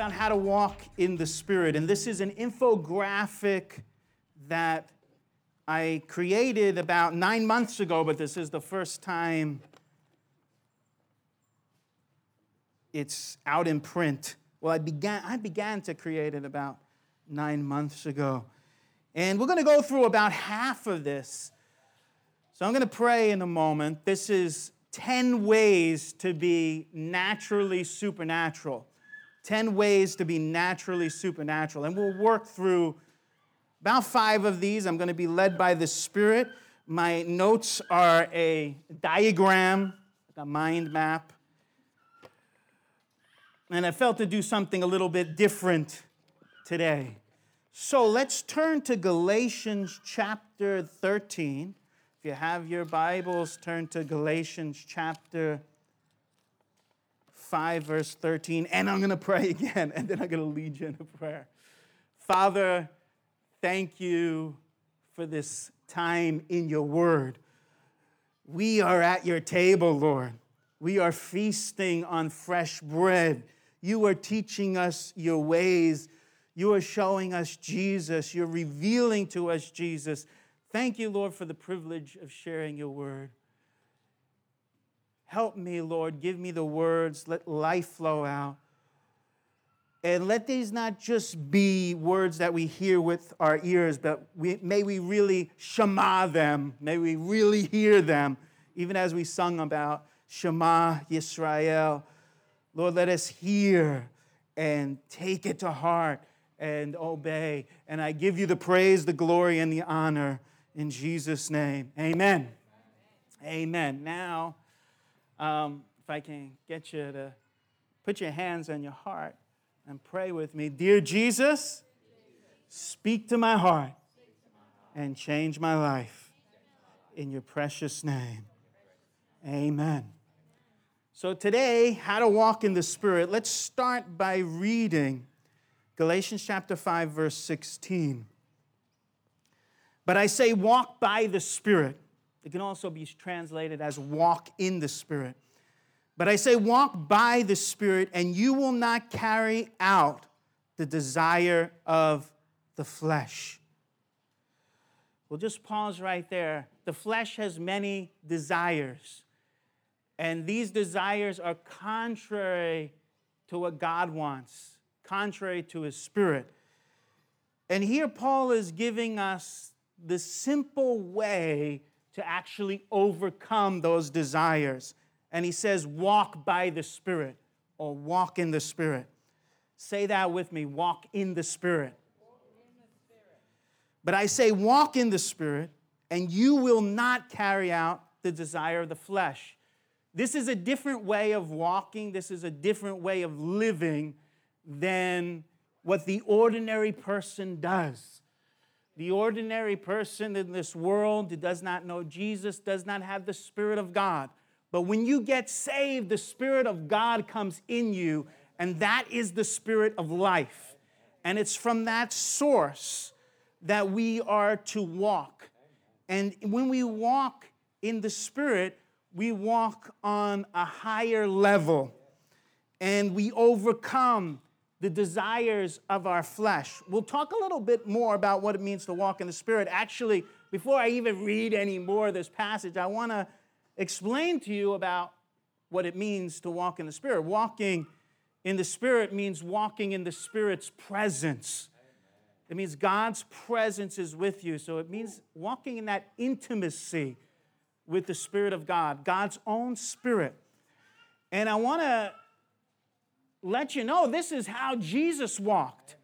About how to walk in the Spirit. And this is an infographic that I created about nine months ago, but this is the first time it's out in print. Well, I began, I began to create it about nine months ago. And we're going to go through about half of this. So I'm going to pray in a moment. This is 10 ways to be naturally supernatural. 10 ways to be naturally supernatural. And we'll work through about five of these. I'm going to be led by the Spirit. My notes are a diagram, a mind map. And I felt to do something a little bit different today. So let's turn to Galatians chapter 13. If you have your Bibles, turn to Galatians chapter 5, verse 13. And I'm going to pray again, and then I'm going to lead you in a prayer. Father, thank you for this time in your word. We are at your table, Lord. We are feasting on fresh bread. You are teaching us your ways. You are showing us Jesus. You're revealing to us Jesus. Thank you, Lord, for the privilege of sharing your word. Help me, Lord. Give me the words. Let life flow out. And let these not just be words that we hear with our ears, but we, may we really shema them. May we really hear them, even as we sung about Shema Yisrael. Lord, let us hear and take it to heart and obey. And I give you the praise, the glory, and the honor in Jesus' name. Amen. Amen. Now, um, if I can get you to put your hands on your heart and pray with me. Dear Jesus, speak to my heart and change my life in your precious name. Amen. So, today, how to walk in the Spirit. Let's start by reading Galatians chapter 5, verse 16. But I say, walk by the Spirit. It can also be translated as walk in the Spirit. But I say, walk by the Spirit, and you will not carry out the desire of the flesh. We'll just pause right there. The flesh has many desires, and these desires are contrary to what God wants, contrary to His Spirit. And here Paul is giving us the simple way to actually overcome those desires. And he says, walk by the Spirit or walk in the Spirit. Say that with me walk in the Spirit. But I say, walk in the Spirit, and you will not carry out the desire of the flesh. This is a different way of walking, this is a different way of living than what the ordinary person does. The ordinary person in this world who does not know Jesus does not have the Spirit of God. But when you get saved, the Spirit of God comes in you, and that is the Spirit of life. And it's from that source that we are to walk. And when we walk in the Spirit, we walk on a higher level and we overcome the desires of our flesh. We'll talk a little bit more about what it means to walk in the Spirit. Actually, before I even read any more of this passage, I want to explain to you about what it means to walk in the Spirit. Walking in the Spirit means walking in the Spirit's presence. It means God's presence is with you. So it means walking in that intimacy with the Spirit of God, God's own Spirit. And I want to let you know this is how Jesus walked.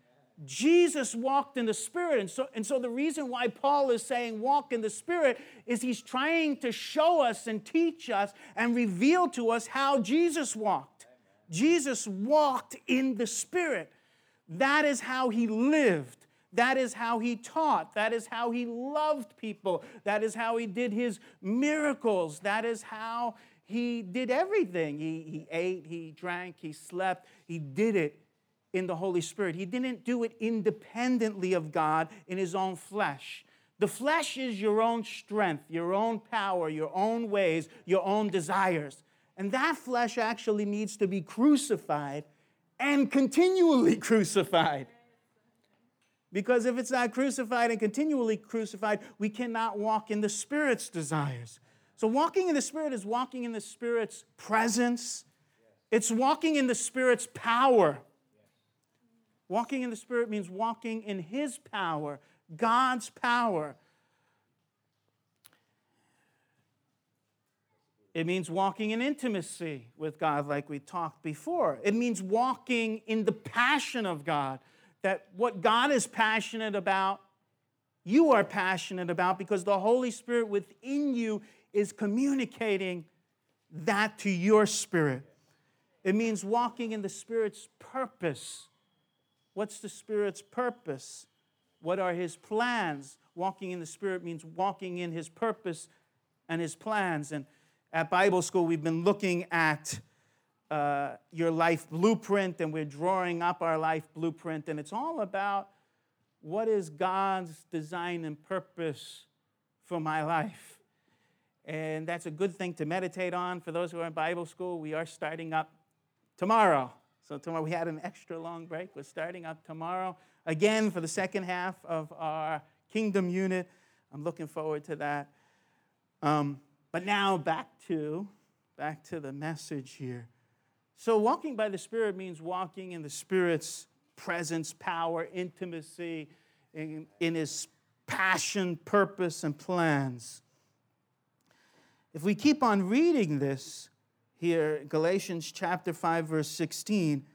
Jesus walked in the Spirit. And so, and so the reason why Paul is saying walk in the Spirit is he's trying to show us and teach us and reveal to us how Jesus walked. Jesus walked in the Spirit. That is how he lived. That is how he taught. That is how he loved people. That is how he did his miracles. That is how he did everything. He, he ate, he drank, he slept. He did it in the Holy Spirit. He didn't do it independently of God in his own flesh. The flesh is your own strength, your own power, your own ways, your own desires. And that flesh actually needs to be crucified and continually crucified. Because if it's not crucified and continually crucified, we cannot walk in the Spirit's desires. So, walking in the Spirit is walking in the Spirit's presence, it's walking in the Spirit's power. Walking in the Spirit means walking in His power, God's power. It means walking in intimacy with God, like we talked before. It means walking in the passion of God, that what God is passionate about, you are passionate about because the Holy Spirit within you is communicating that to your spirit. It means walking in the Spirit's purpose. What's the Spirit's purpose? What are His plans? Walking in the Spirit means walking in His purpose and His plans. And at Bible school, we've been looking at uh, your life blueprint and we're drawing up our life blueprint. And it's all about what is God's design and purpose for my life. And that's a good thing to meditate on. For those who are in Bible school, we are starting up tomorrow. So tomorrow we had an extra long break. We're starting up tomorrow again for the second half of our kingdom unit. I'm looking forward to that. Um, but now back to back to the message here. So walking by the Spirit means walking in the Spirit's presence, power, intimacy, in, in His passion, purpose, and plans. If we keep on reading this, here, Galatians chapter 5, verse 16.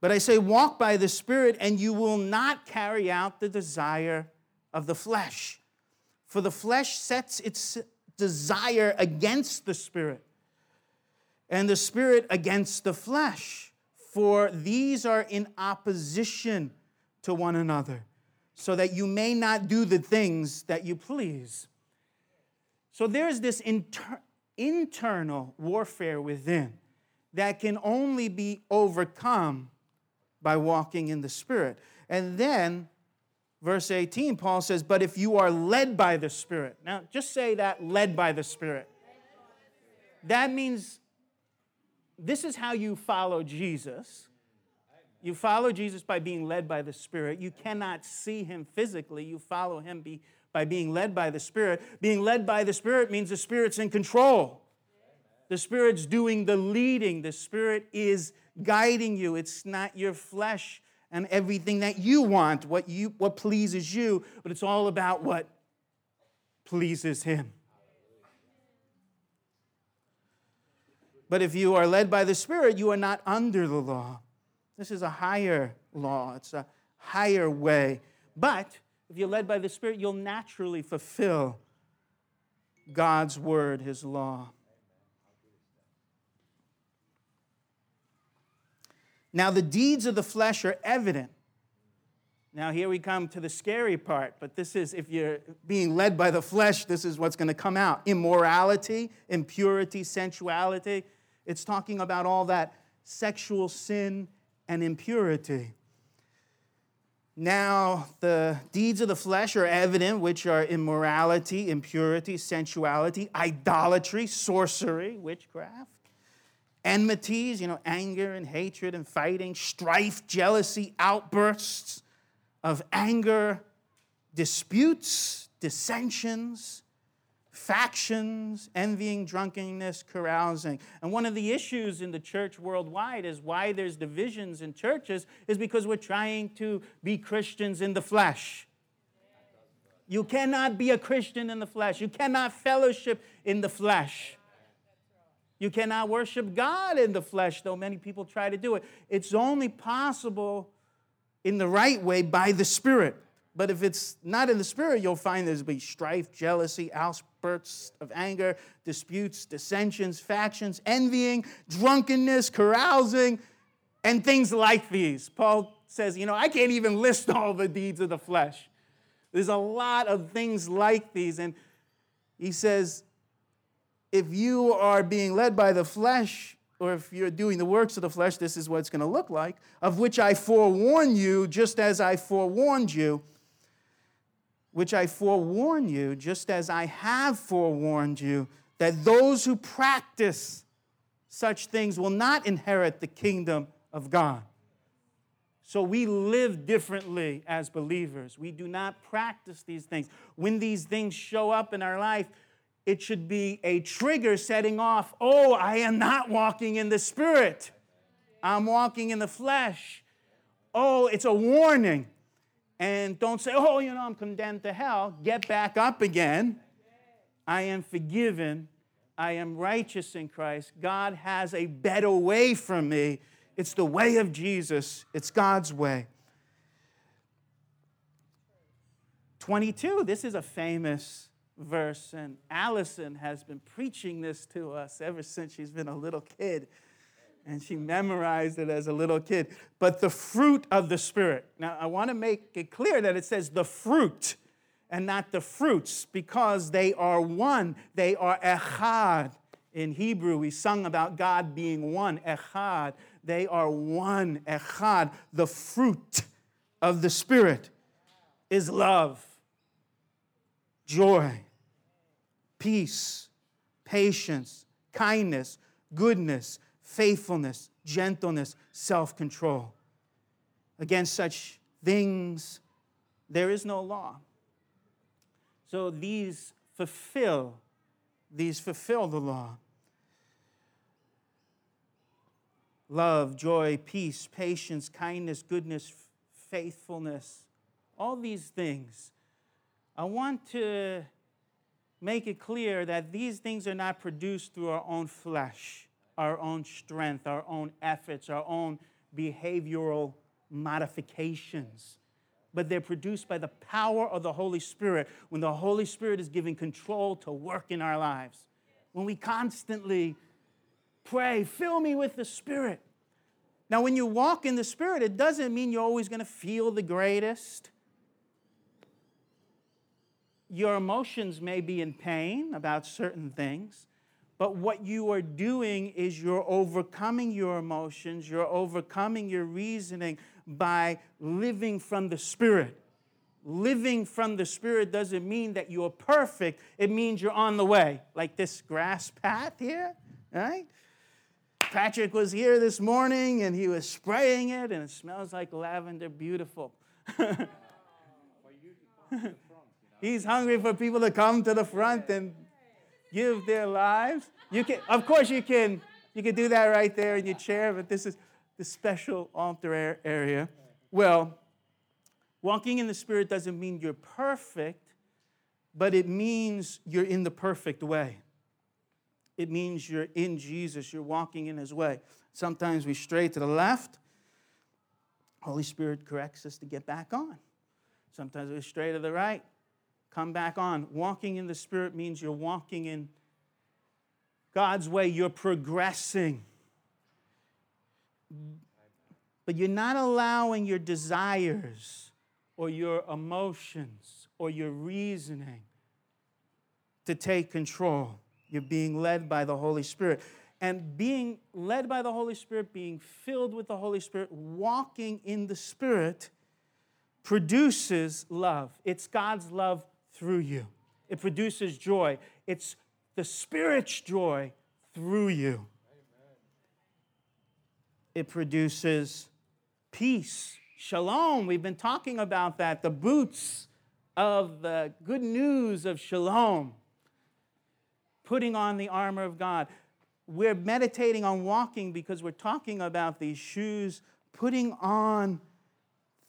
But I say, walk by the Spirit, and you will not carry out the desire of the flesh. For the flesh sets its desire against the Spirit, and the Spirit against the flesh. For these are in opposition to one another, so that you may not do the things that you please. So there's this inter- internal warfare within that can only be overcome by walking in the Spirit. And then, verse 18, Paul says, But if you are led by the Spirit. Now, just say that led by the Spirit. That means this is how you follow Jesus. You follow Jesus by being led by the Spirit. You cannot see him physically, you follow him be, by being led by the Spirit. Being led by the Spirit means the Spirit's in control. The Spirit's doing the leading. The Spirit is guiding you. It's not your flesh and everything that you want, what, you, what pleases you, but it's all about what pleases Him. But if you are led by the Spirit, you are not under the law. This is a higher law, it's a higher way. But if you're led by the Spirit, you'll naturally fulfill God's word, His law. Now, the deeds of the flesh are evident. Now, here we come to the scary part, but this is, if you're being led by the flesh, this is what's going to come out immorality, impurity, sensuality. It's talking about all that sexual sin and impurity. Now, the deeds of the flesh are evident, which are immorality, impurity, sensuality, idolatry, sorcery, witchcraft enmities, you know, anger and hatred and fighting, strife, jealousy, outbursts of anger, disputes, dissensions, factions, envying, drunkenness, carousing. And one of the issues in the church worldwide is why there's divisions in churches is because we're trying to be Christians in the flesh. You cannot be a Christian in the flesh. You cannot fellowship in the flesh. You cannot worship God in the flesh, though many people try to do it. It's only possible in the right way by the Spirit. But if it's not in the Spirit, you'll find there's be strife, jealousy, outbursts of anger, disputes, dissensions, factions, envying, drunkenness, carousing, and things like these. Paul says, you know, I can't even list all the deeds of the flesh. There's a lot of things like these. And he says, if you are being led by the flesh, or if you're doing the works of the flesh, this is what it's going to look like, of which I forewarn you, just as I forewarned you, which I forewarn you, just as I have forewarned you, that those who practice such things will not inherit the kingdom of God. So we live differently as believers. We do not practice these things. When these things show up in our life, it should be a trigger setting off oh, I am not walking in the spirit, I'm walking in the flesh. Oh, it's a warning. And don't say, oh, you know, I'm condemned to hell. Get back up again. I am forgiven. I am righteous in Christ. God has a better way for me it's the way of Jesus, it's God's way. 22, this is a famous verse, and Allison has been preaching this to us ever since she's been a little kid. And she memorized it as a little kid. But the fruit of the Spirit. Now, I want to make it clear that it says the fruit and not the fruits because they are one. They are echad. In Hebrew, we sung about God being one, echad. They are one, echad. The fruit of the Spirit is love, joy, peace, patience, kindness, goodness, faithfulness, gentleness, self control. Against such things, there is no law. So these fulfill, these fulfill the law. love, joy, peace, patience, kindness, goodness, faithfulness, all these things. I want to make it clear that these things are not produced through our own flesh, our own strength, our own efforts, our own behavioral modifications. But they're produced by the power of the Holy Spirit when the Holy Spirit is giving control to work in our lives. When we constantly Pray, fill me with the Spirit. Now, when you walk in the Spirit, it doesn't mean you're always going to feel the greatest. Your emotions may be in pain about certain things, but what you are doing is you're overcoming your emotions, you're overcoming your reasoning by living from the Spirit. Living from the Spirit doesn't mean that you're perfect, it means you're on the way, like this grass path here, right? Patrick was here this morning and he was spraying it and it smells like lavender, beautiful. He's hungry for people to come to the front and give their lives. You can, of course, you can, you can do that right there in your chair, but this is the special altar area. Well, walking in the Spirit doesn't mean you're perfect, but it means you're in the perfect way it means you're in Jesus, you're walking in His way. Sometimes we stray to the left, Holy Spirit corrects us to get back on. Sometimes we stray to the right, come back on. Walking in the Spirit means you're walking in God's way, you're progressing. But you're not allowing your desires or your emotions or your reasoning to take control. You're being led by the Holy Spirit. And being led by the Holy Spirit, being filled with the Holy Spirit, walking in the Spirit produces love. It's God's love through you. It produces joy. It's the Spirit's joy through you. It produces peace, shalom. We've been talking about that, the boots of the good news of shalom putting on the armor of God. We're meditating on walking because we're talking about these shoes, putting on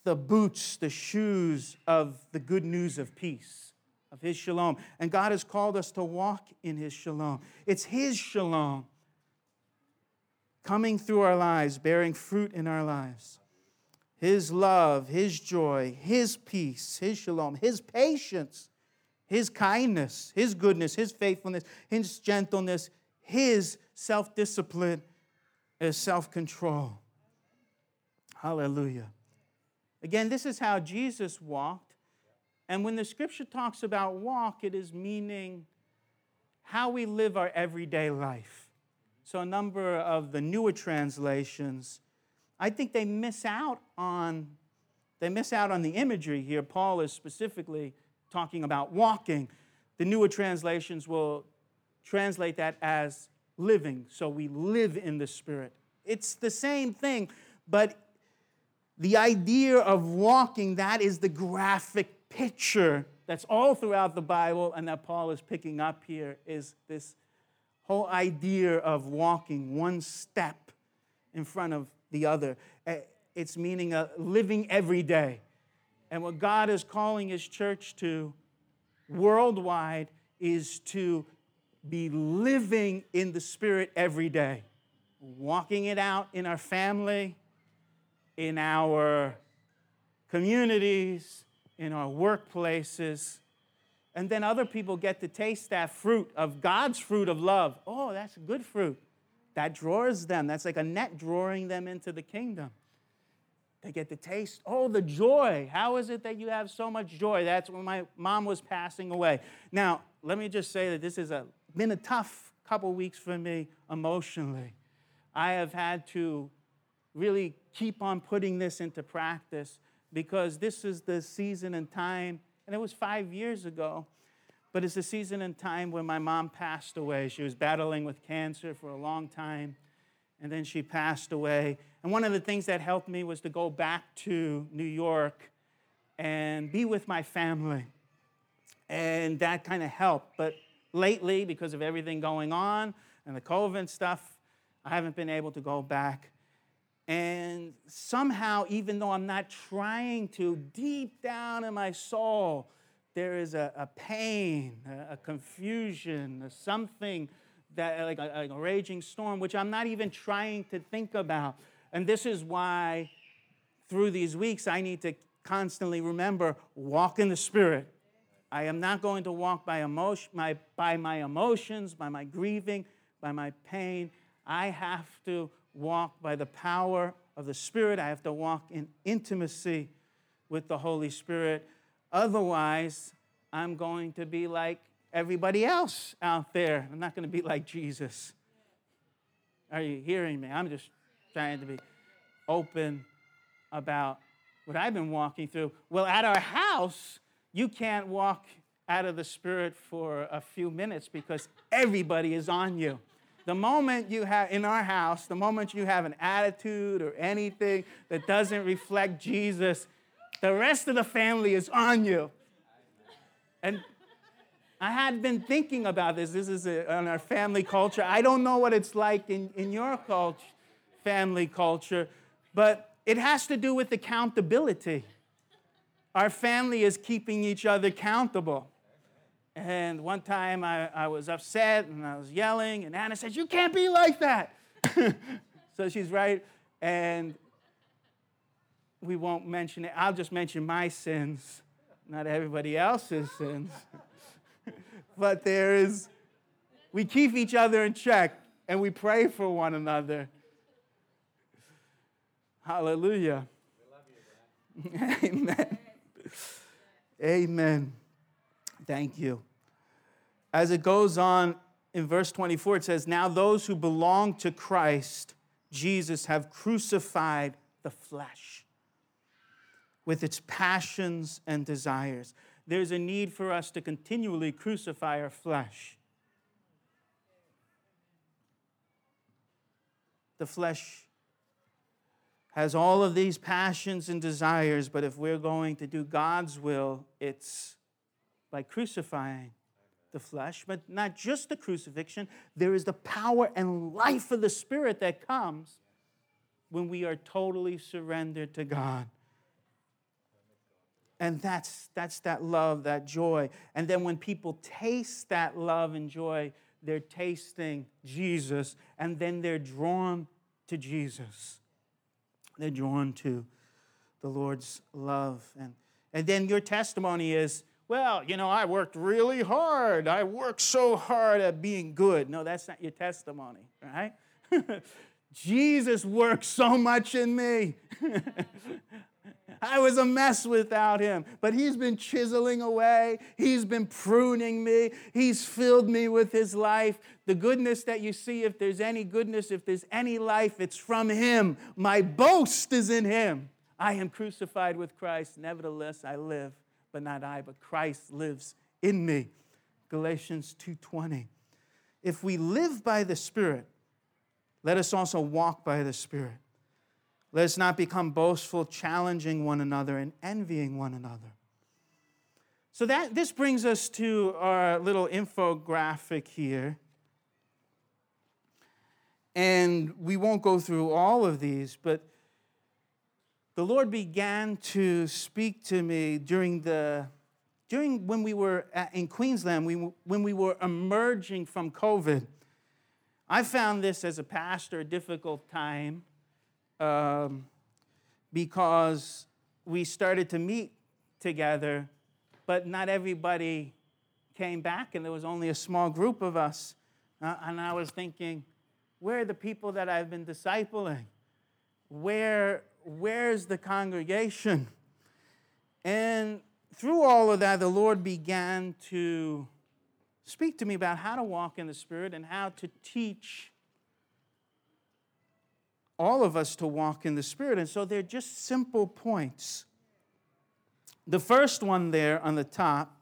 the boots, the shoes of the good news of peace, of His shalom. And God has called us to walk in His shalom. It's His shalom coming through our lives, bearing fruit in our lives. His love, His joy, His peace, His shalom, His patience, His kindness, His goodness, His faithfulness, His gentleness, His self discipline, His self control. Hallelujah. Again, this is how Jesus walked. And when the scripture talks about walk, it is meaning how we live our everyday life. So, a number of the newer translations, I think they miss out on they miss out on the imagery here. Paul is specifically talking about walking. The newer translations will translate that as living. So we live in the Spirit. It's the same thing, but the idea of walking, that is the graphic picture that's all throughout the Bible and that Paul is picking up here is this whole idea of walking one step in front of the other. Eh, it's meaning a living every day. And what God is calling his church to worldwide is to be living in the Spirit every day, walking it out in our family, in our communities, in our workplaces. And then other people get to taste that fruit of God's fruit of love. Oh, that's good fruit. That draws them. That's like a net drawing them into the kingdom. They get to taste, oh, the joy. How is it that you have so much joy? That's when my mom was passing away. Now, let me just say that this has been a tough couple weeks for me emotionally. I have had to really keep on putting this into practice because this is the season and time, and it was five years ago, but it's the season and time when my mom passed away. She was battling with cancer for a long time, and then she passed away. And one of the things that helped me was to go back to New York and be with my family. And that kind of helped. But lately, because of everything going on and the COVID stuff, I haven't been able to go back. And somehow, even though I'm not trying to, deep down in my soul, there is a, a pain, a, a confusion, a something that like a, a raging storm, which I'm not even trying to think about. And this is why, through these weeks, I need to constantly remember walk in the Spirit. I am not going to walk by, emotion, my, by my emotions, by my grieving, by my pain. I have to walk by the power of the Spirit. I have to walk in intimacy with the Holy Spirit. Otherwise, I'm going to be like everybody else out there. I'm not going to be like Jesus. Are you hearing me? I'm just trying to be open about what I've been walking through. Well, at our house, you can't walk out of the Spirit for a few minutes because everybody is on you. The moment you have, in our house, the moment you have an attitude or anything that doesn't reflect Jesus, the rest of the family is on you. And I had been thinking about this. This is a, on our family culture. I don't know what it's like in, in your culture, family culture, but it has to do with accountability. Our family is keeping each other accountable. And one time I, I was upset and I was yelling, and Anna says, You can't be like that. so she's right. And we won't mention it. I'll just mention my sins, not everybody else's sins. but there is, we keep each other in check and we pray for one another. Hallelujah. You, Amen. Amen. Thank you. As it goes on in verse 24, it says, Now those who belong to Christ, Jesus, have crucified the flesh with its passions and desires. There's a need for us to continually crucify our flesh. The flesh has all of these passions and desires, but if we're going to do God's will, it's by crucifying the flesh, but not just the crucifixion. There is the power and life of the Spirit that comes when we are totally surrendered to God. And that's, that's that love, that joy. And then when people taste that love and joy, they're tasting Jesus, and then they're drawn to Jesus. They're drawn to the Lord's love. And, and then your testimony is, well, you know, I worked really hard. I worked so hard at being good. No, that's not your testimony, right? Jesus worked so much in me. I was a mess without him, but he's been chiseling away. He's been pruning me. He's filled me with his life. The goodness that you see, if there's any goodness, if there's any life, it's from him. My boast is in him. I am crucified with Christ. Nevertheless, I live, but not I, but Christ lives in me. Galatians 2:20. If we live by the Spirit, let us also walk by the Spirit. Let us not become boastful, challenging one another and envying one another. So that this brings us to our little infographic here. And we won't go through all of these, but the Lord began to speak to me during the during when we were at, in Queensland, we, when we were emerging from COVID. I found this as a pastor a difficult time um, because we started to meet together, but not everybody came back, and there was only a small group of us. Uh, and I was thinking, where are the people that I've been discipling? Where, where's the congregation? And through all of that, the Lord began to speak to me about how to walk in the Spirit and how to teach all of us to walk in the Spirit. And so they're just simple points. The first one there on the top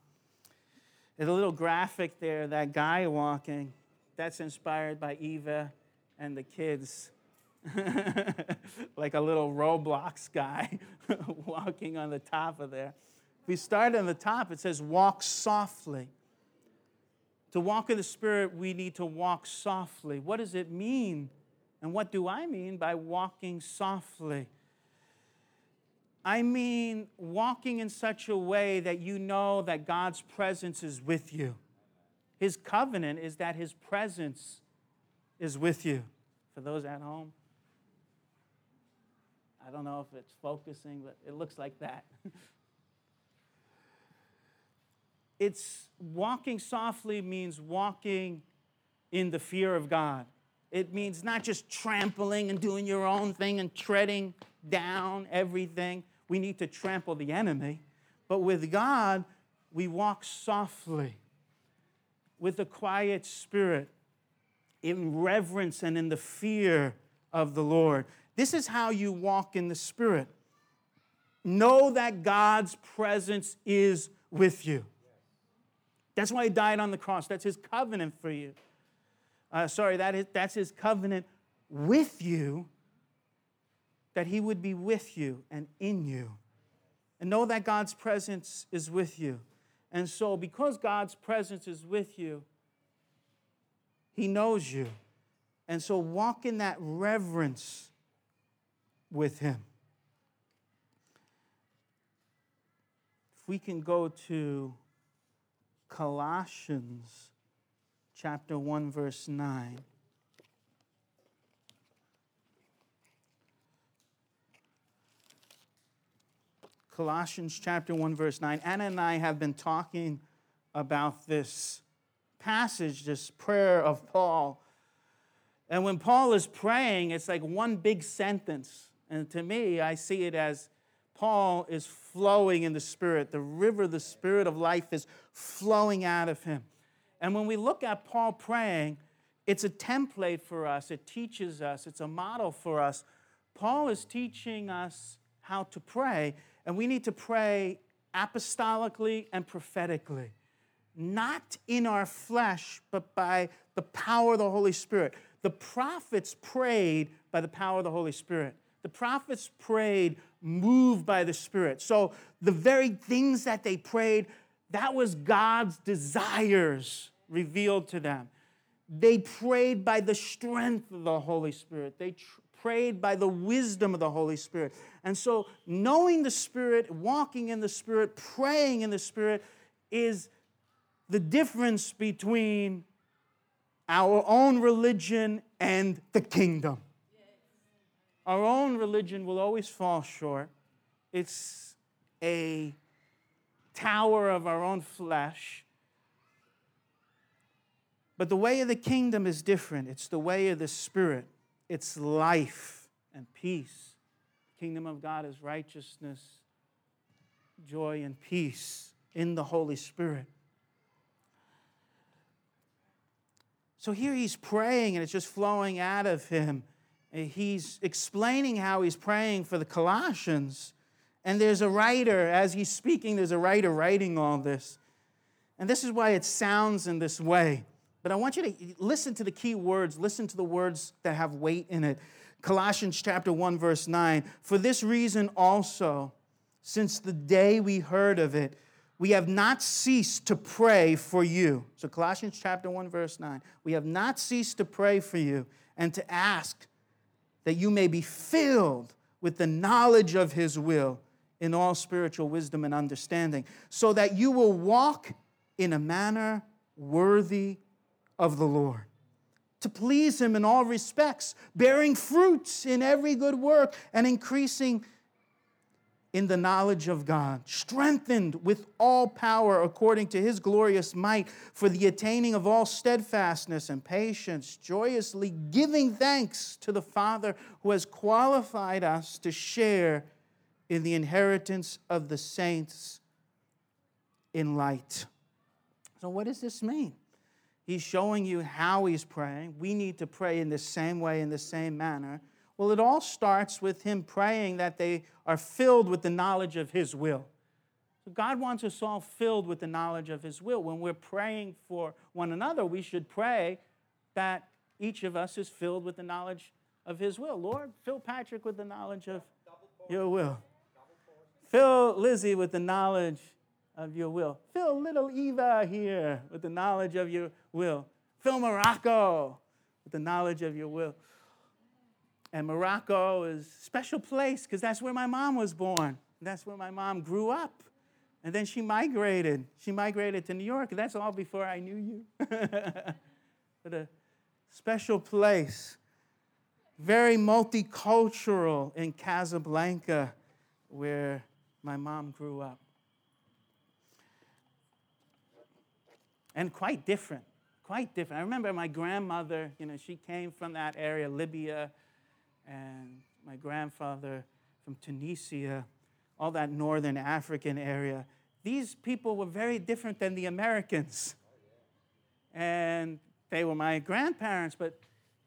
is a little graphic there, that guy walking. That's inspired by Eva and the kids. like a little Roblox guy walking on the top of there. If we start on the top, it says, walk softly. To walk in the Spirit, we need to walk softly. What does it mean and what do I mean by walking softly? I mean walking in such a way that you know that God's presence is with you. His covenant is that His presence is with you. For those at home, I don't know if it's focusing, but it looks like that. it's walking softly means walking in the fear of God. It means not just trampling and doing your own thing and treading down everything. We need to trample the enemy. But with God, we walk softly with a quiet spirit, in reverence and in the fear of the Lord. This is how you walk in the Spirit. Know that God's presence is with you. That's why He died on the cross. That's His covenant for you uh, sorry, that is, that's his covenant with you, that he would be with you and in you. And know that God's presence is with you. And so, because God's presence is with you, he knows you. And so, walk in that reverence with him. If we can go to Colossians chapter 1, verse 9. Colossians chapter 1, verse 9. Anna and I have been talking about this passage, this prayer of Paul. And when Paul is praying, it's like one big sentence. And to me, I see it as Paul is flowing in the Spirit. The river, the Spirit of life is flowing out of him. And when we look at Paul praying, it's a template for us, it teaches us, it's a model for us. Paul is teaching us how to pray, and we need to pray apostolically and prophetically, not in our flesh, but by the power of the Holy Spirit. The prophets prayed by the power of the Holy Spirit. The prophets prayed moved by the Spirit. So the very things that they prayed, that was God's desires revealed to them. They prayed by the strength of the Holy Spirit. They tr- prayed by the wisdom of the Holy Spirit. And so, knowing the Spirit, walking in the Spirit, praying in the Spirit is the difference between our own religion and the kingdom. Our own religion will always fall short. It's a tower of our own flesh. But the way of the kingdom is different. It's the way of the Spirit, it's life and peace. The kingdom of God is righteousness, joy, and peace in the Holy Spirit. So here he's praying and it's just flowing out of him. Eh, he's explaining how he's praying for the Colossians. And there's a writer, as he's speaking, there's a writer writing all this. And this is why it sounds in this way. But I want you to listen to the key words, listen to the words that have weight in it. Colossians chapter 1 verse 9. For this reason also, since the day we heard of it, we have not ceased to pray for you. So, Colossians chapter 1, verse 9. We have not ceased to pray for you and to ask that you may be filled with the knowledge of his will in all spiritual wisdom and understanding, so that you will walk in a manner worthy of the Lord. To please him in all respects, bearing fruits in every good work and increasing in the knowledge of God, strengthened with all power according to his glorious might for the attaining of all steadfastness and patience, joyously giving thanks to the Father who has qualified us to share in the inheritance of the saints in light. So, what does this mean? He's showing you how he's praying. We need to pray in the same way, in the same manner. Well, it all starts with him praying that they are filled with the knowledge of his will. So God wants us all filled with the knowledge of his will. When we're praying for one another, we should pray that each of us is filled with the knowledge of his will. Lord, fill Patrick with the knowledge of your will. Fill Lizzie with the knowledge of your will. Fill little Eva here with the knowledge of your will. Fill Morocco with the knowledge of your will. And Morocco is a special place because that's where my mom was born. That's where my mom grew up. And then she migrated. She migrated to New York. That's all before I knew you. but a special place, very multicultural in Casablanca, where my mom grew up. And quite different, quite different. I remember my grandmother, you know, she came from that area, Libya and my grandfather from Tunisia, all that northern African area. These people were very different than the Americans. And they were my grandparents, but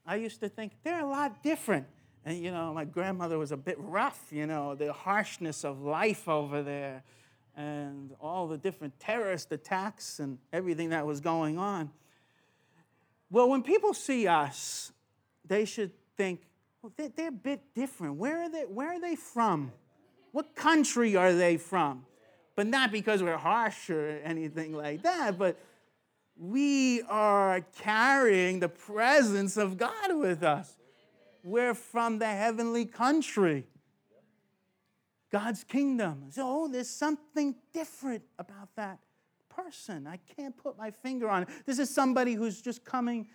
I used to think they're a lot different. And, you know, my grandmother was a bit rough, you know, the harshness of life over there and all the different terrorist attacks and everything that was going on. Well, when people see us, they should think, well, they're, they're a bit different. Where are, they, where are they from? What country are they from? But not because we're harsh or anything like that, but we are carrying the presence of God with us. We're from the heavenly country, God's kingdom. So, oh, there's something different about that person. I can't put my finger on it. This is somebody who's just coming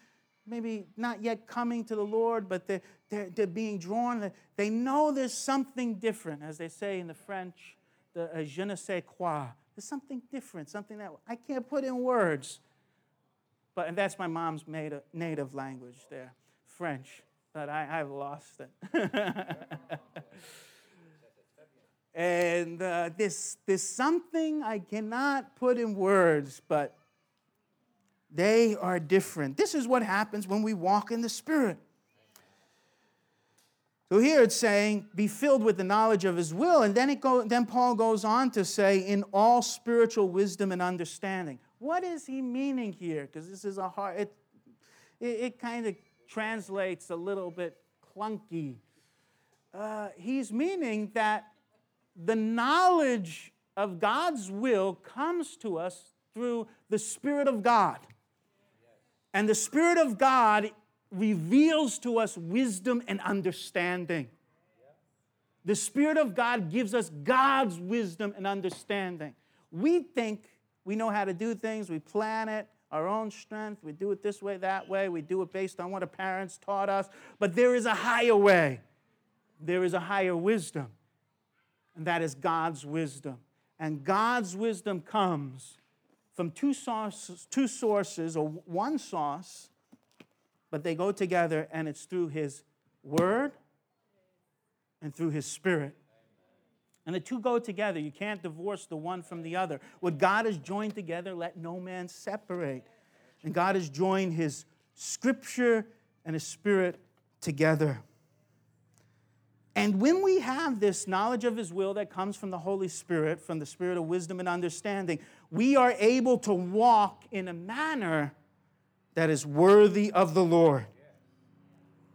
maybe not yet coming to the Lord, but they're, they're, they're being drawn. They know there's something different, as they say in the French, the uh, je ne sais quoi. There's something different, something that I can't put in words. But, and that's my mom's native, native language there, French, but I, I've lost it. and uh, there's, there's something I cannot put in words, but they are different. This is what happens when we walk in the Spirit. So here it's saying, be filled with the knowledge of his will. And then, it go, then Paul goes on to say, in all spiritual wisdom and understanding. What is he meaning here? Because this is a hard, it, it, it kind of translates a little bit clunky. Uh, he's meaning that the knowledge of God's will comes to us through the Spirit of God. And the Spirit of God reveals to us wisdom and understanding. The Spirit of God gives us God's wisdom and understanding. We think we know how to do things, we plan it, our own strength, we do it this way, that way, we do it based on what our parents taught us, but there is a higher way. there is a higher wisdom, and that is God's wisdom. And God's wisdom comes from two sources, two sources or one source, but they go together, and it's through His Word and through His Spirit. And the two go together. You can't divorce the one from the other. What God has joined together, let no man separate. And God has joined His Scripture and His Spirit together. And when we have this knowledge of His will that comes from the Holy Spirit, from the Spirit of wisdom and understanding, we are able to walk in a manner that is worthy of the Lord.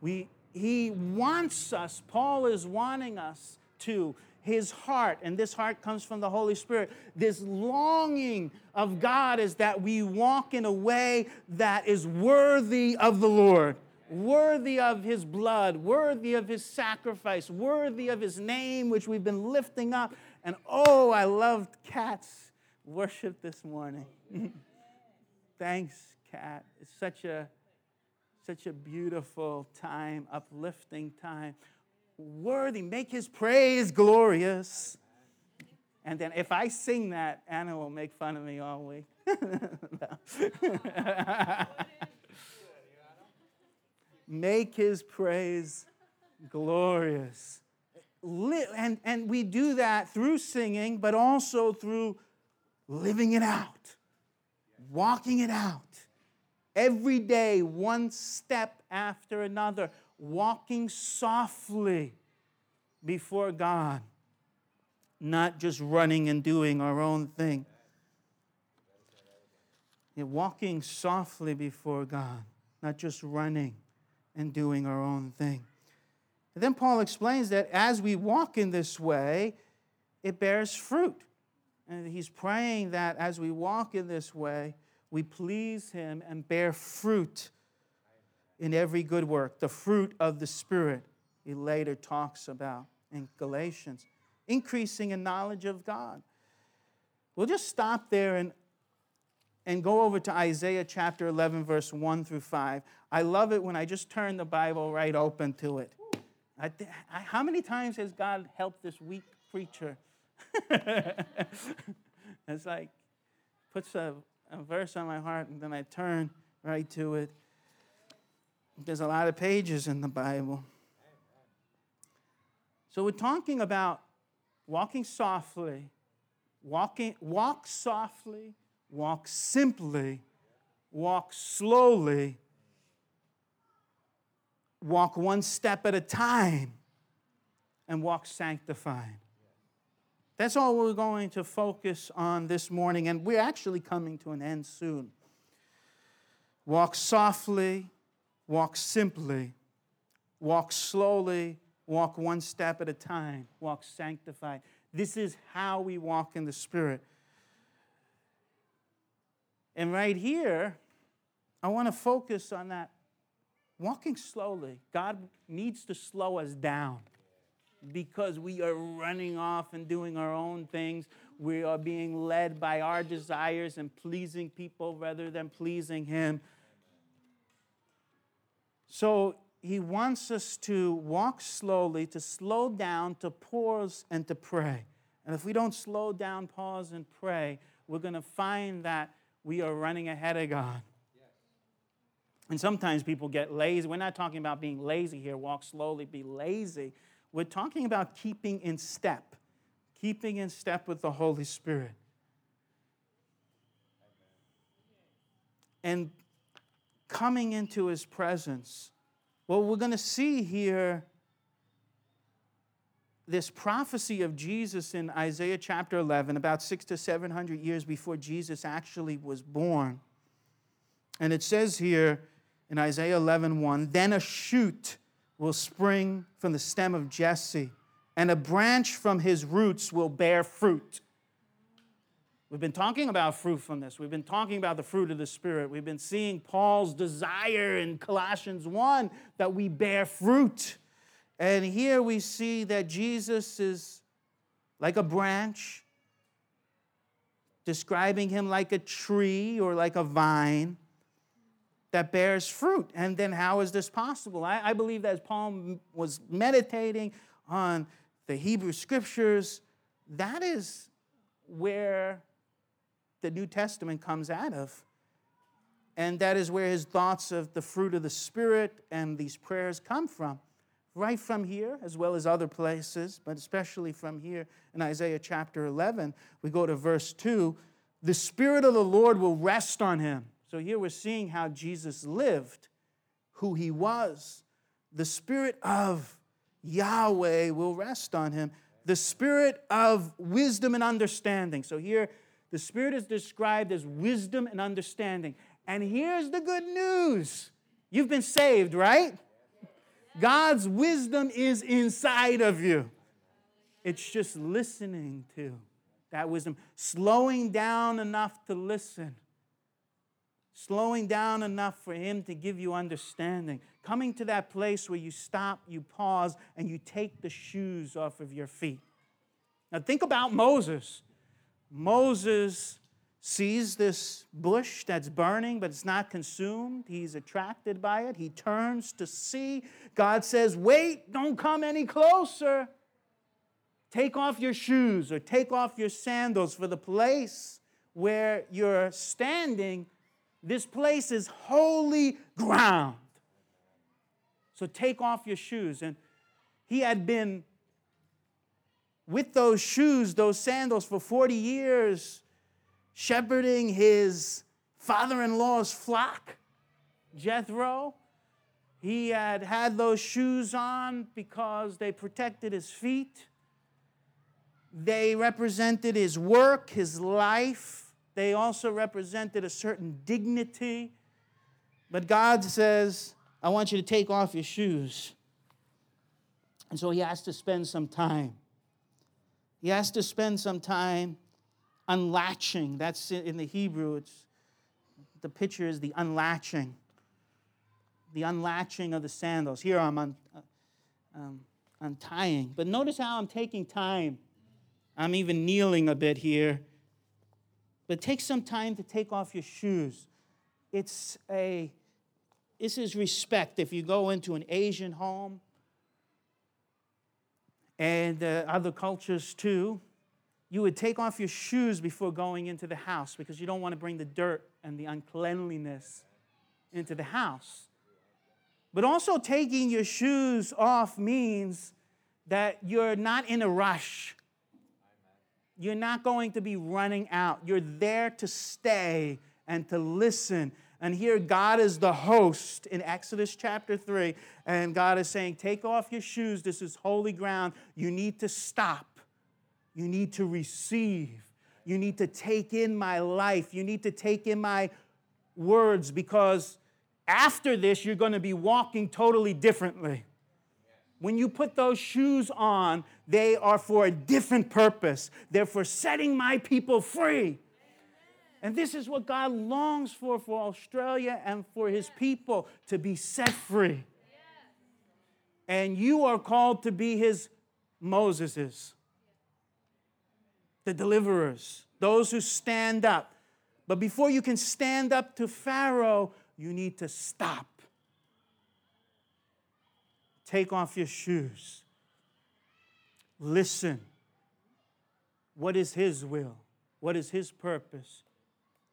We, he wants us, Paul is wanting us to his heart, and this heart comes from the Holy Spirit. This longing of God is that we walk in a way that is worthy of the Lord, worthy of his blood, worthy of his sacrifice, worthy of his name, which we've been lifting up. And oh, I loved Kat's worship this morning. Thanks, Kat. It's such a such a beautiful time, uplifting time worthy. Make his praise glorious. And then if I sing that, Anna will make fun of me all week. make his praise glorious. And, and we do that through singing, but also through living it out, walking it out. Every day, one step after another walking softly before God, not just running and doing our own thing. Yeah, walking softly before God, not just running and doing our own thing. And then Paul explains that as we walk in this way, it bears fruit. And he's praying that as we walk in this way, we please him and bear fruit in every good work, the fruit of the Spirit, he later talks about in Galatians, increasing in knowledge of God. We'll just stop there and, and go over to Isaiah chapter 11, verse 1 through 5. I love it when I just turn the Bible right open to it. I, I, how many times has God helped this weak preacher? it's like, puts a, a verse on my heart, and then I turn right to it. There's a lot of pages in the Bible. So we're talking about walking softly, walking, walk softly, walk simply, walk slowly, walk one step at a time, and walk sanctified. That's all we're going to focus on this morning, and we're actually coming to an end soon. Walk softly, Walk simply, walk slowly, walk one step at a time, walk sanctified. This is how we walk in the Spirit. And right here, I want to focus on that walking slowly. God needs to slow us down because we are running off and doing our own things. We are being led by our desires and pleasing people rather than pleasing Him. So he wants us to walk slowly, to slow down, to pause, and to pray. And if we don't slow down, pause, and pray, we're going to find that we are running ahead of God. And sometimes people get lazy. We're not talking about being lazy here, walk slowly, be lazy. We're talking about keeping in step, keeping in step with the Holy Spirit. And coming into his presence. Well, we're going to see here this prophecy of Jesus in Isaiah chapter 11, about six to 700 years before Jesus actually was born. And it says here in Isaiah 11, 1, then a shoot will spring from the stem of Jesse, and a branch from his roots will bear fruit. We've been talking about fruitfulness. We've been talking about the fruit of the Spirit. We've been seeing Paul's desire in Colossians 1 that we bear fruit. And here we see that Jesus is like a branch, describing him like a tree or like a vine that bears fruit. And then how is this possible? I, I believe that as Paul was meditating on the Hebrew scriptures, that is where the New Testament comes out of. And that is where his thoughts of the fruit of the Spirit and these prayers come from. Right from here, as well as other places, but especially from here in Isaiah chapter 11, we go to verse 2 the Spirit of the Lord will rest on him. So here we're seeing how Jesus lived, who he was. The Spirit of Yahweh will rest on him. The Spirit of wisdom and understanding. So here, the Spirit is described as wisdom and understanding. And here's the good news you've been saved, right? God's wisdom is inside of you. It's just listening to that wisdom, slowing down enough to listen, slowing down enough for Him to give you understanding, coming to that place where you stop, you pause, and you take the shoes off of your feet. Now, think about Moses. Moses sees this bush that's burning, but it's not consumed. He's attracted by it. He turns to see. God says, Wait, don't come any closer. Take off your shoes or take off your sandals for the place where you're standing. This place is holy ground. So take off your shoes. And he had been with those shoes, those sandals, for 40 years shepherding his father in law's flock, Jethro. He had had those shoes on because they protected his feet. They represented his work, his life. They also represented a certain dignity. But God says, I want you to take off your shoes. And so he has to spend some time. He has to spend some time unlatching. That's in the Hebrew. It's, the picture is the unlatching. The unlatching of the sandals. Here I'm un, uh, um, untying. But notice how I'm taking time. I'm even kneeling a bit here. But take some time to take off your shoes. It's a, this is respect. If you go into an Asian home, and uh, other cultures too, you would take off your shoes before going into the house because you don't want to bring the dirt and the uncleanliness into the house. But also, taking your shoes off means that you're not in a rush. You're not going to be running out. You're there to stay and to listen. And here, God is the host in Exodus chapter 3. And God is saying, Take off your shoes. This is holy ground. You need to stop you need to receive. You need to take in my life. You need to take in my words because after this, you're going to be walking totally differently. When you put those shoes on, they are for a different purpose. They're for setting my people free. And this is what God longs for for Australia and for his people to be set free. And you are called to be his Moseses the deliverers, those who stand up. But before you can stand up to Pharaoh, you need to stop. Take off your shoes. Listen. What is his will? What is his purpose?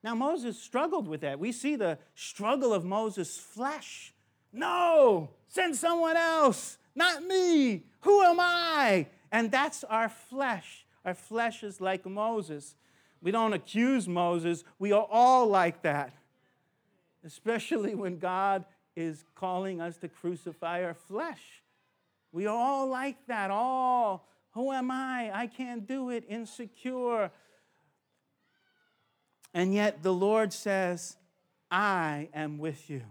Now, Moses struggled with that. We see the struggle of Moses' flesh. No, send someone else, not me. Who am I? And that's our flesh. Our flesh is like Moses. We don't accuse Moses. We are all like that, especially when God is calling us to crucify our flesh. We are all like that. All, who am I? I can't do it, insecure. And yet the Lord says, I am with you.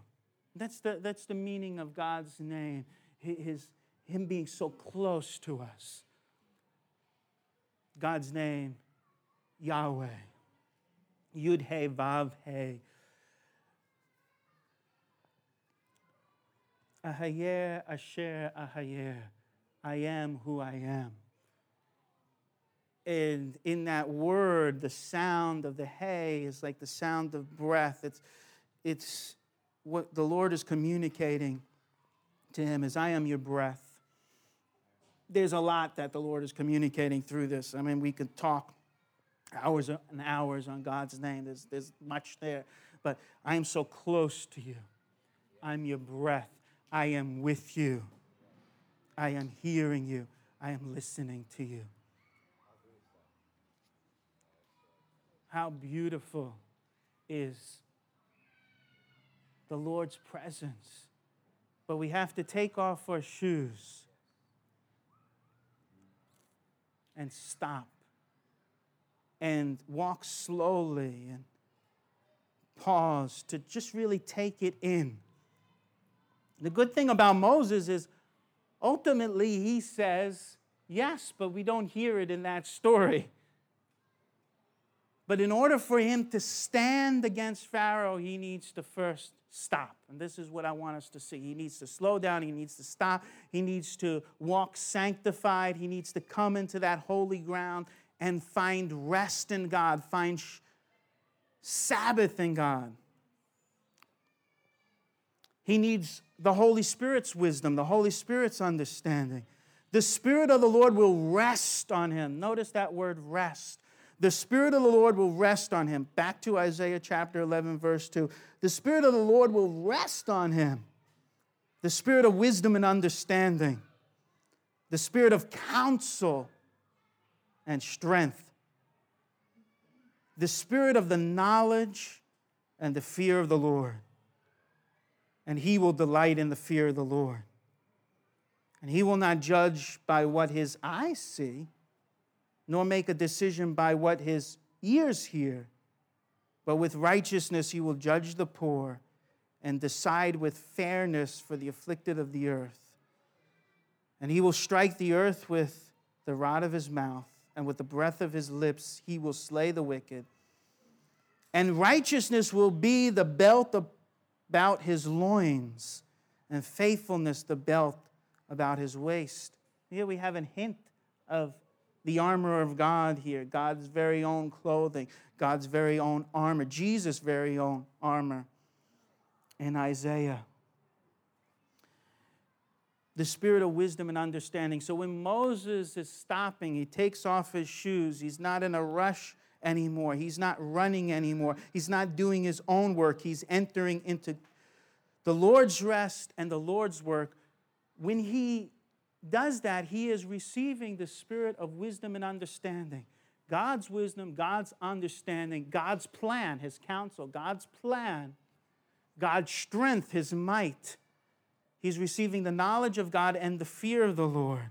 That's the, that's the meaning of God's name, his, Him being so close to us. God's name, Yahweh. Yud He Vav He. Ehyeh Asher Ehyeh. I am who I am. And in that word, the sound of the hay is like the sound of breath. It's, it's what the Lord is communicating to him is I am your breath. there's a lot that the Lord is communicating through this. I mean, we could talk hours and hours on God's name. There's, there's much there. But I am so close to you. I'm your breath. I am with you. I am hearing you. I am listening to you. How beautiful is the Lord's presence. But we have to take off our shoes and stop and walk slowly and pause to just really take it in. The good thing about Moses is ultimately he says yes, but we don't hear it in that story. But in order for him to stand against Pharaoh, he needs to first stop. And this is what I want us to see. He needs to slow down, he needs to stop, he needs to walk sanctified, he needs to come into that holy ground and find rest in God, find sh- Sabbath in God. He needs the Holy Spirit's wisdom, the Holy Spirit's understanding. The Spirit of the Lord will rest on him. Notice that word rest. The Spirit of the Lord will rest on him. Back to Isaiah chapter 11, verse 2. The Spirit of the Lord will rest on him. The Spirit of wisdom and understanding. The Spirit of counsel and strength. The Spirit of the knowledge and the fear of the Lord. And he will delight in the fear of the Lord. And he will not judge by what his eyes see nor make a decision by what his ears hear. But with righteousness he will judge the poor and decide with fairness for the afflicted of the earth. And he will strike the earth with the rod of his mouth, and with the breath of his lips he will slay the wicked. And righteousness will be the belt about his loins, and faithfulness the belt about his waist. Here we have a hint of the armor of God here, God's very own clothing, God's very own armor, Jesus' very own armor in Isaiah. The spirit of wisdom and understanding. So when Moses is stopping, he takes off his shoes. He's not in a rush anymore. He's not running anymore. He's not doing his own work. He's entering into the Lord's rest and the Lord's work. When he does that, he is receiving the spirit of wisdom and understanding. God's wisdom, God's understanding, God's plan, his counsel, God's plan, God's strength, his might. He's receiving the knowledge of God and the fear of the Lord.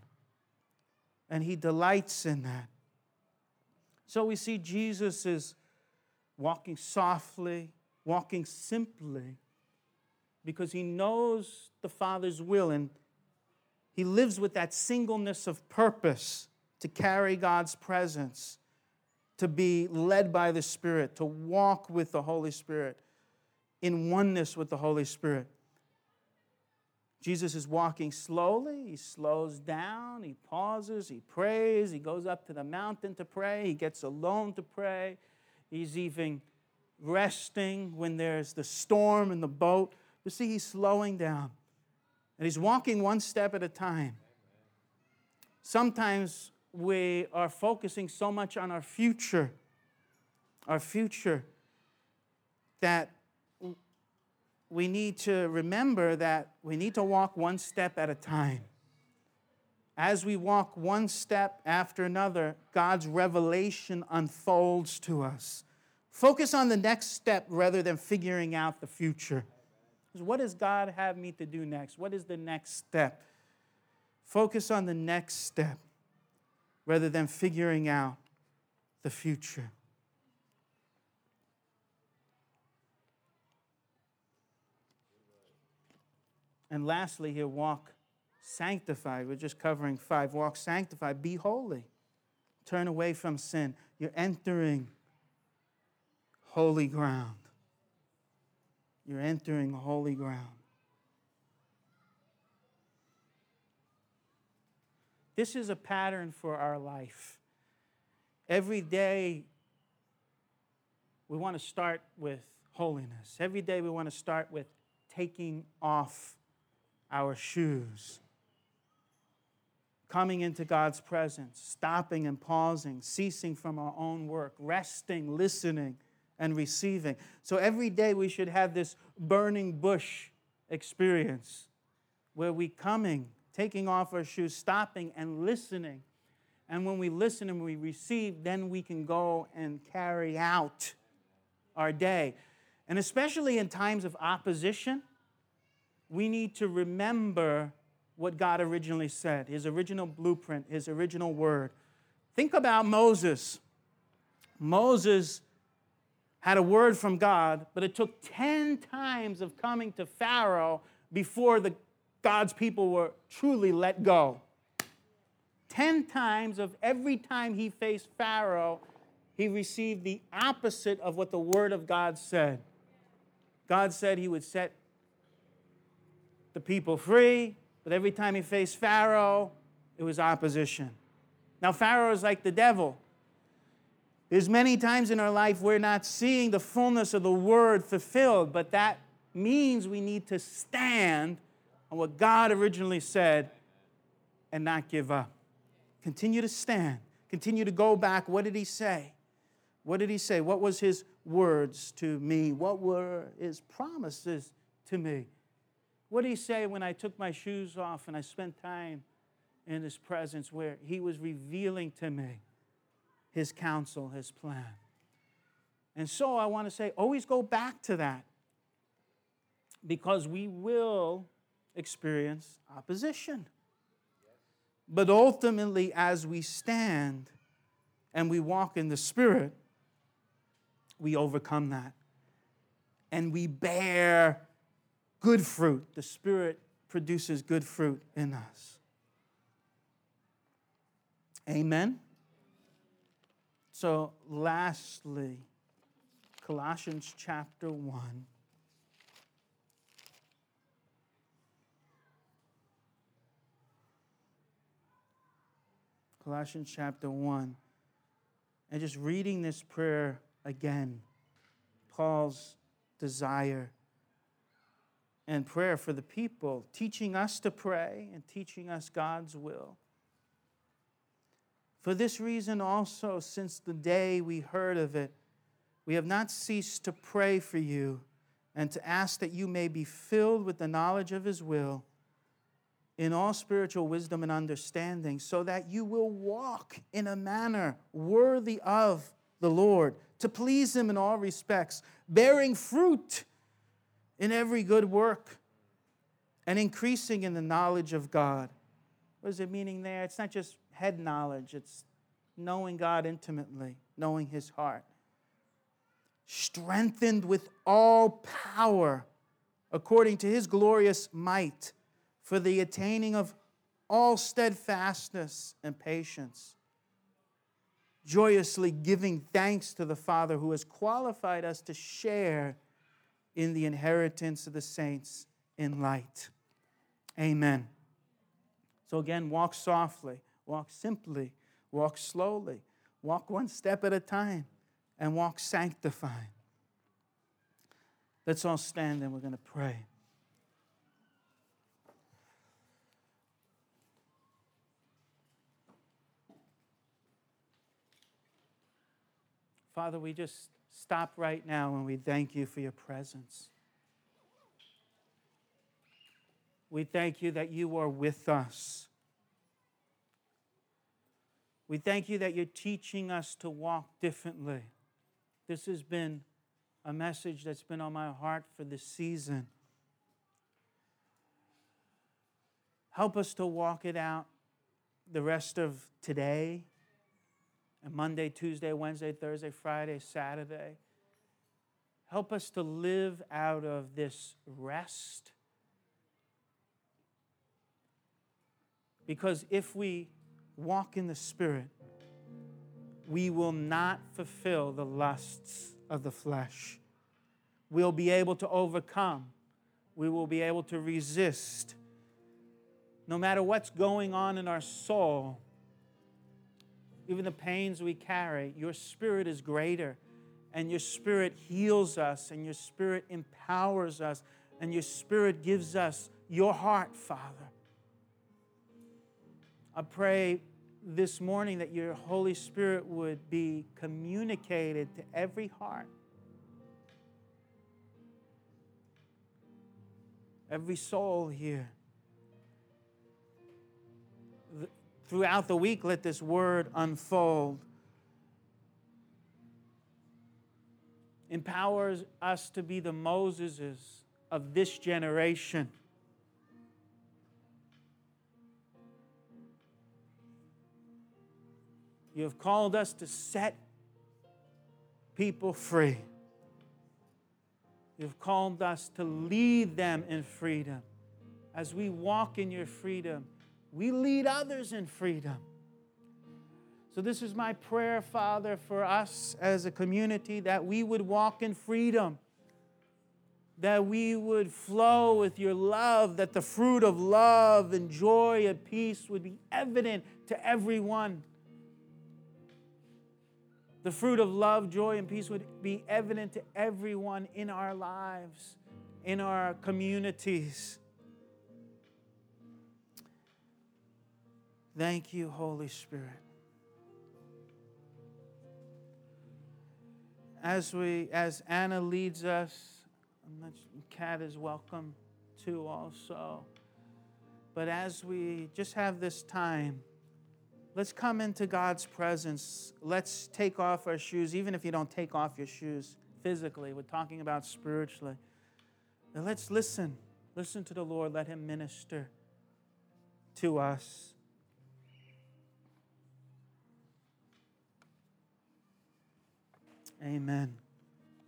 And he delights in that. So we see Jesus is walking softly, walking simply, because he knows the Father's will. And he lives with that singleness of purpose to carry God's presence, to be led by the Spirit, to walk with the Holy Spirit, in oneness with the Holy Spirit. Jesus is walking slowly. He slows down. He pauses. He prays. He goes up to the mountain to pray. He gets alone to pray. He's even resting when there's the storm in the boat. You see, he's slowing down. And he's walking one step at a time. Sometimes we are focusing so much on our future, our future, that we need to remember that we need to walk one step at a time. As we walk one step after another, God's revelation unfolds to us. Focus on the next step rather than figuring out the future. What does God have me to do next? What is the next step? Focus on the next step rather than figuring out the future. And lastly, here, walk sanctified. We're just covering five. Walk sanctified. Be holy. Turn away from sin. You're entering holy ground. You're entering holy ground. This is a pattern for our life. Every day, we want to start with holiness. Every day, we want to start with taking off our shoes. coming into God's presence, stopping and pausing, ceasing from our own work, resting, listening, and receiving. So every day we should have this burning bush experience where we coming, taking off our shoes, stopping and listening. And when we listen and we receive, then we can go and carry out our day. And especially in times of opposition, we need to remember what God originally said, his original blueprint, his original word. Think about Moses. Moses had a word from God, but it took 10 times of coming to Pharaoh before the, God's people were truly let go. 10 times of every time he faced Pharaoh, he received the opposite of what the word of God said. God said he would set the people free, but every time he faced Pharaoh, it was opposition. Now, Pharaoh is like the devil. There's many times in our life we're not seeing the fullness of the word fulfilled, but that means we need to stand on what God originally said and not give up. Continue to stand. Continue to go back. What did he say? What did he say? What was his words to me? What were his promises to me? What did he say when I took my shoes off and I spent time in his presence where he was revealing to me his counsel, his plan? And so I want to say, always go back to that because we will experience opposition. But ultimately, as we stand and we walk in the Spirit, we overcome that. And we bear good fruit. The Spirit produces good fruit in us. Amen. So, lastly, Colossians chapter 1. Colossians chapter 1. And just reading this prayer again, Paul's desire and prayer for the people, teaching us to pray and teaching us God's will. For this reason, also, since the day we heard of it, we have not ceased to pray for you and to ask that you may be filled with the knowledge of His will in all spiritual wisdom and understanding, so that you will walk in a manner worthy of the Lord, to please Him in all respects, bearing fruit in every good work and increasing in the knowledge of God. What is it meaning there? It's not just head knowledge, it's knowing God intimately, knowing His heart. Strengthened with all power according to His glorious might for the attaining of all steadfastness and patience joyously giving thanks to the Father who has qualified us to share in the inheritance of the saints in light. Amen. So, again, walk softly, walk simply, walk slowly, walk one step at a time, and walk sanctified. Let's all stand and we're going to pray. Father, we just stop right now and we thank you for your presence. We thank you that you are with us. We thank you that you're teaching us to walk differently. This has been a message that's been on my heart for this season. Help us to walk it out the rest of today and Monday, Tuesday, Wednesday, Thursday, Friday, Saturday. Help us to live out of this rest. Because if we walk in the Spirit, we will not fulfill the lusts of the flesh. We'll be able to overcome. We will be able to resist. No matter what's going on in our soul, even the pains we carry, your spirit is greater. And your spirit heals us, and your spirit empowers us, and your spirit gives us your heart, Father. I pray this morning that your Holy Spirit would be communicated to every heart. Every soul here. Throughout the week, let this word unfold. Empowers us to be the Moseses of this generation. You have called us to set people free. You've called us to lead them in freedom. As we walk in your freedom, we lead others in freedom. So, this is my prayer, Father, for us as a community that we would walk in freedom, that we would flow with your love, that the fruit of love and joy and peace would be evident to everyone the fruit of love, joy, and peace would be evident to everyone in our lives, in our communities. Thank you, Holy Spirit. As we, as Anna leads us, Kat is welcome too, also. But as we just have this time, let's come into God's presence. Let's take off our shoes, even if you don't take off your shoes physically. We're talking about spiritually. And let's listen. Listen to the Lord. Let Him minister to us. Amen.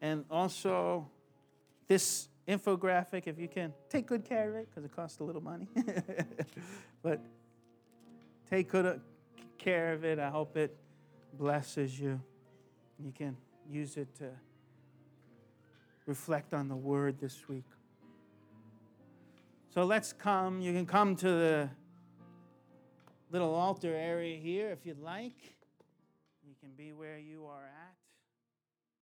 And also, this infographic, if you can take good care of it, because it costs a little money. but take good uh, care of it. I hope it blesses you. You can use it to reflect on the word this week. So let's come. You can come to the little altar area here if you'd like. You can be where you are at.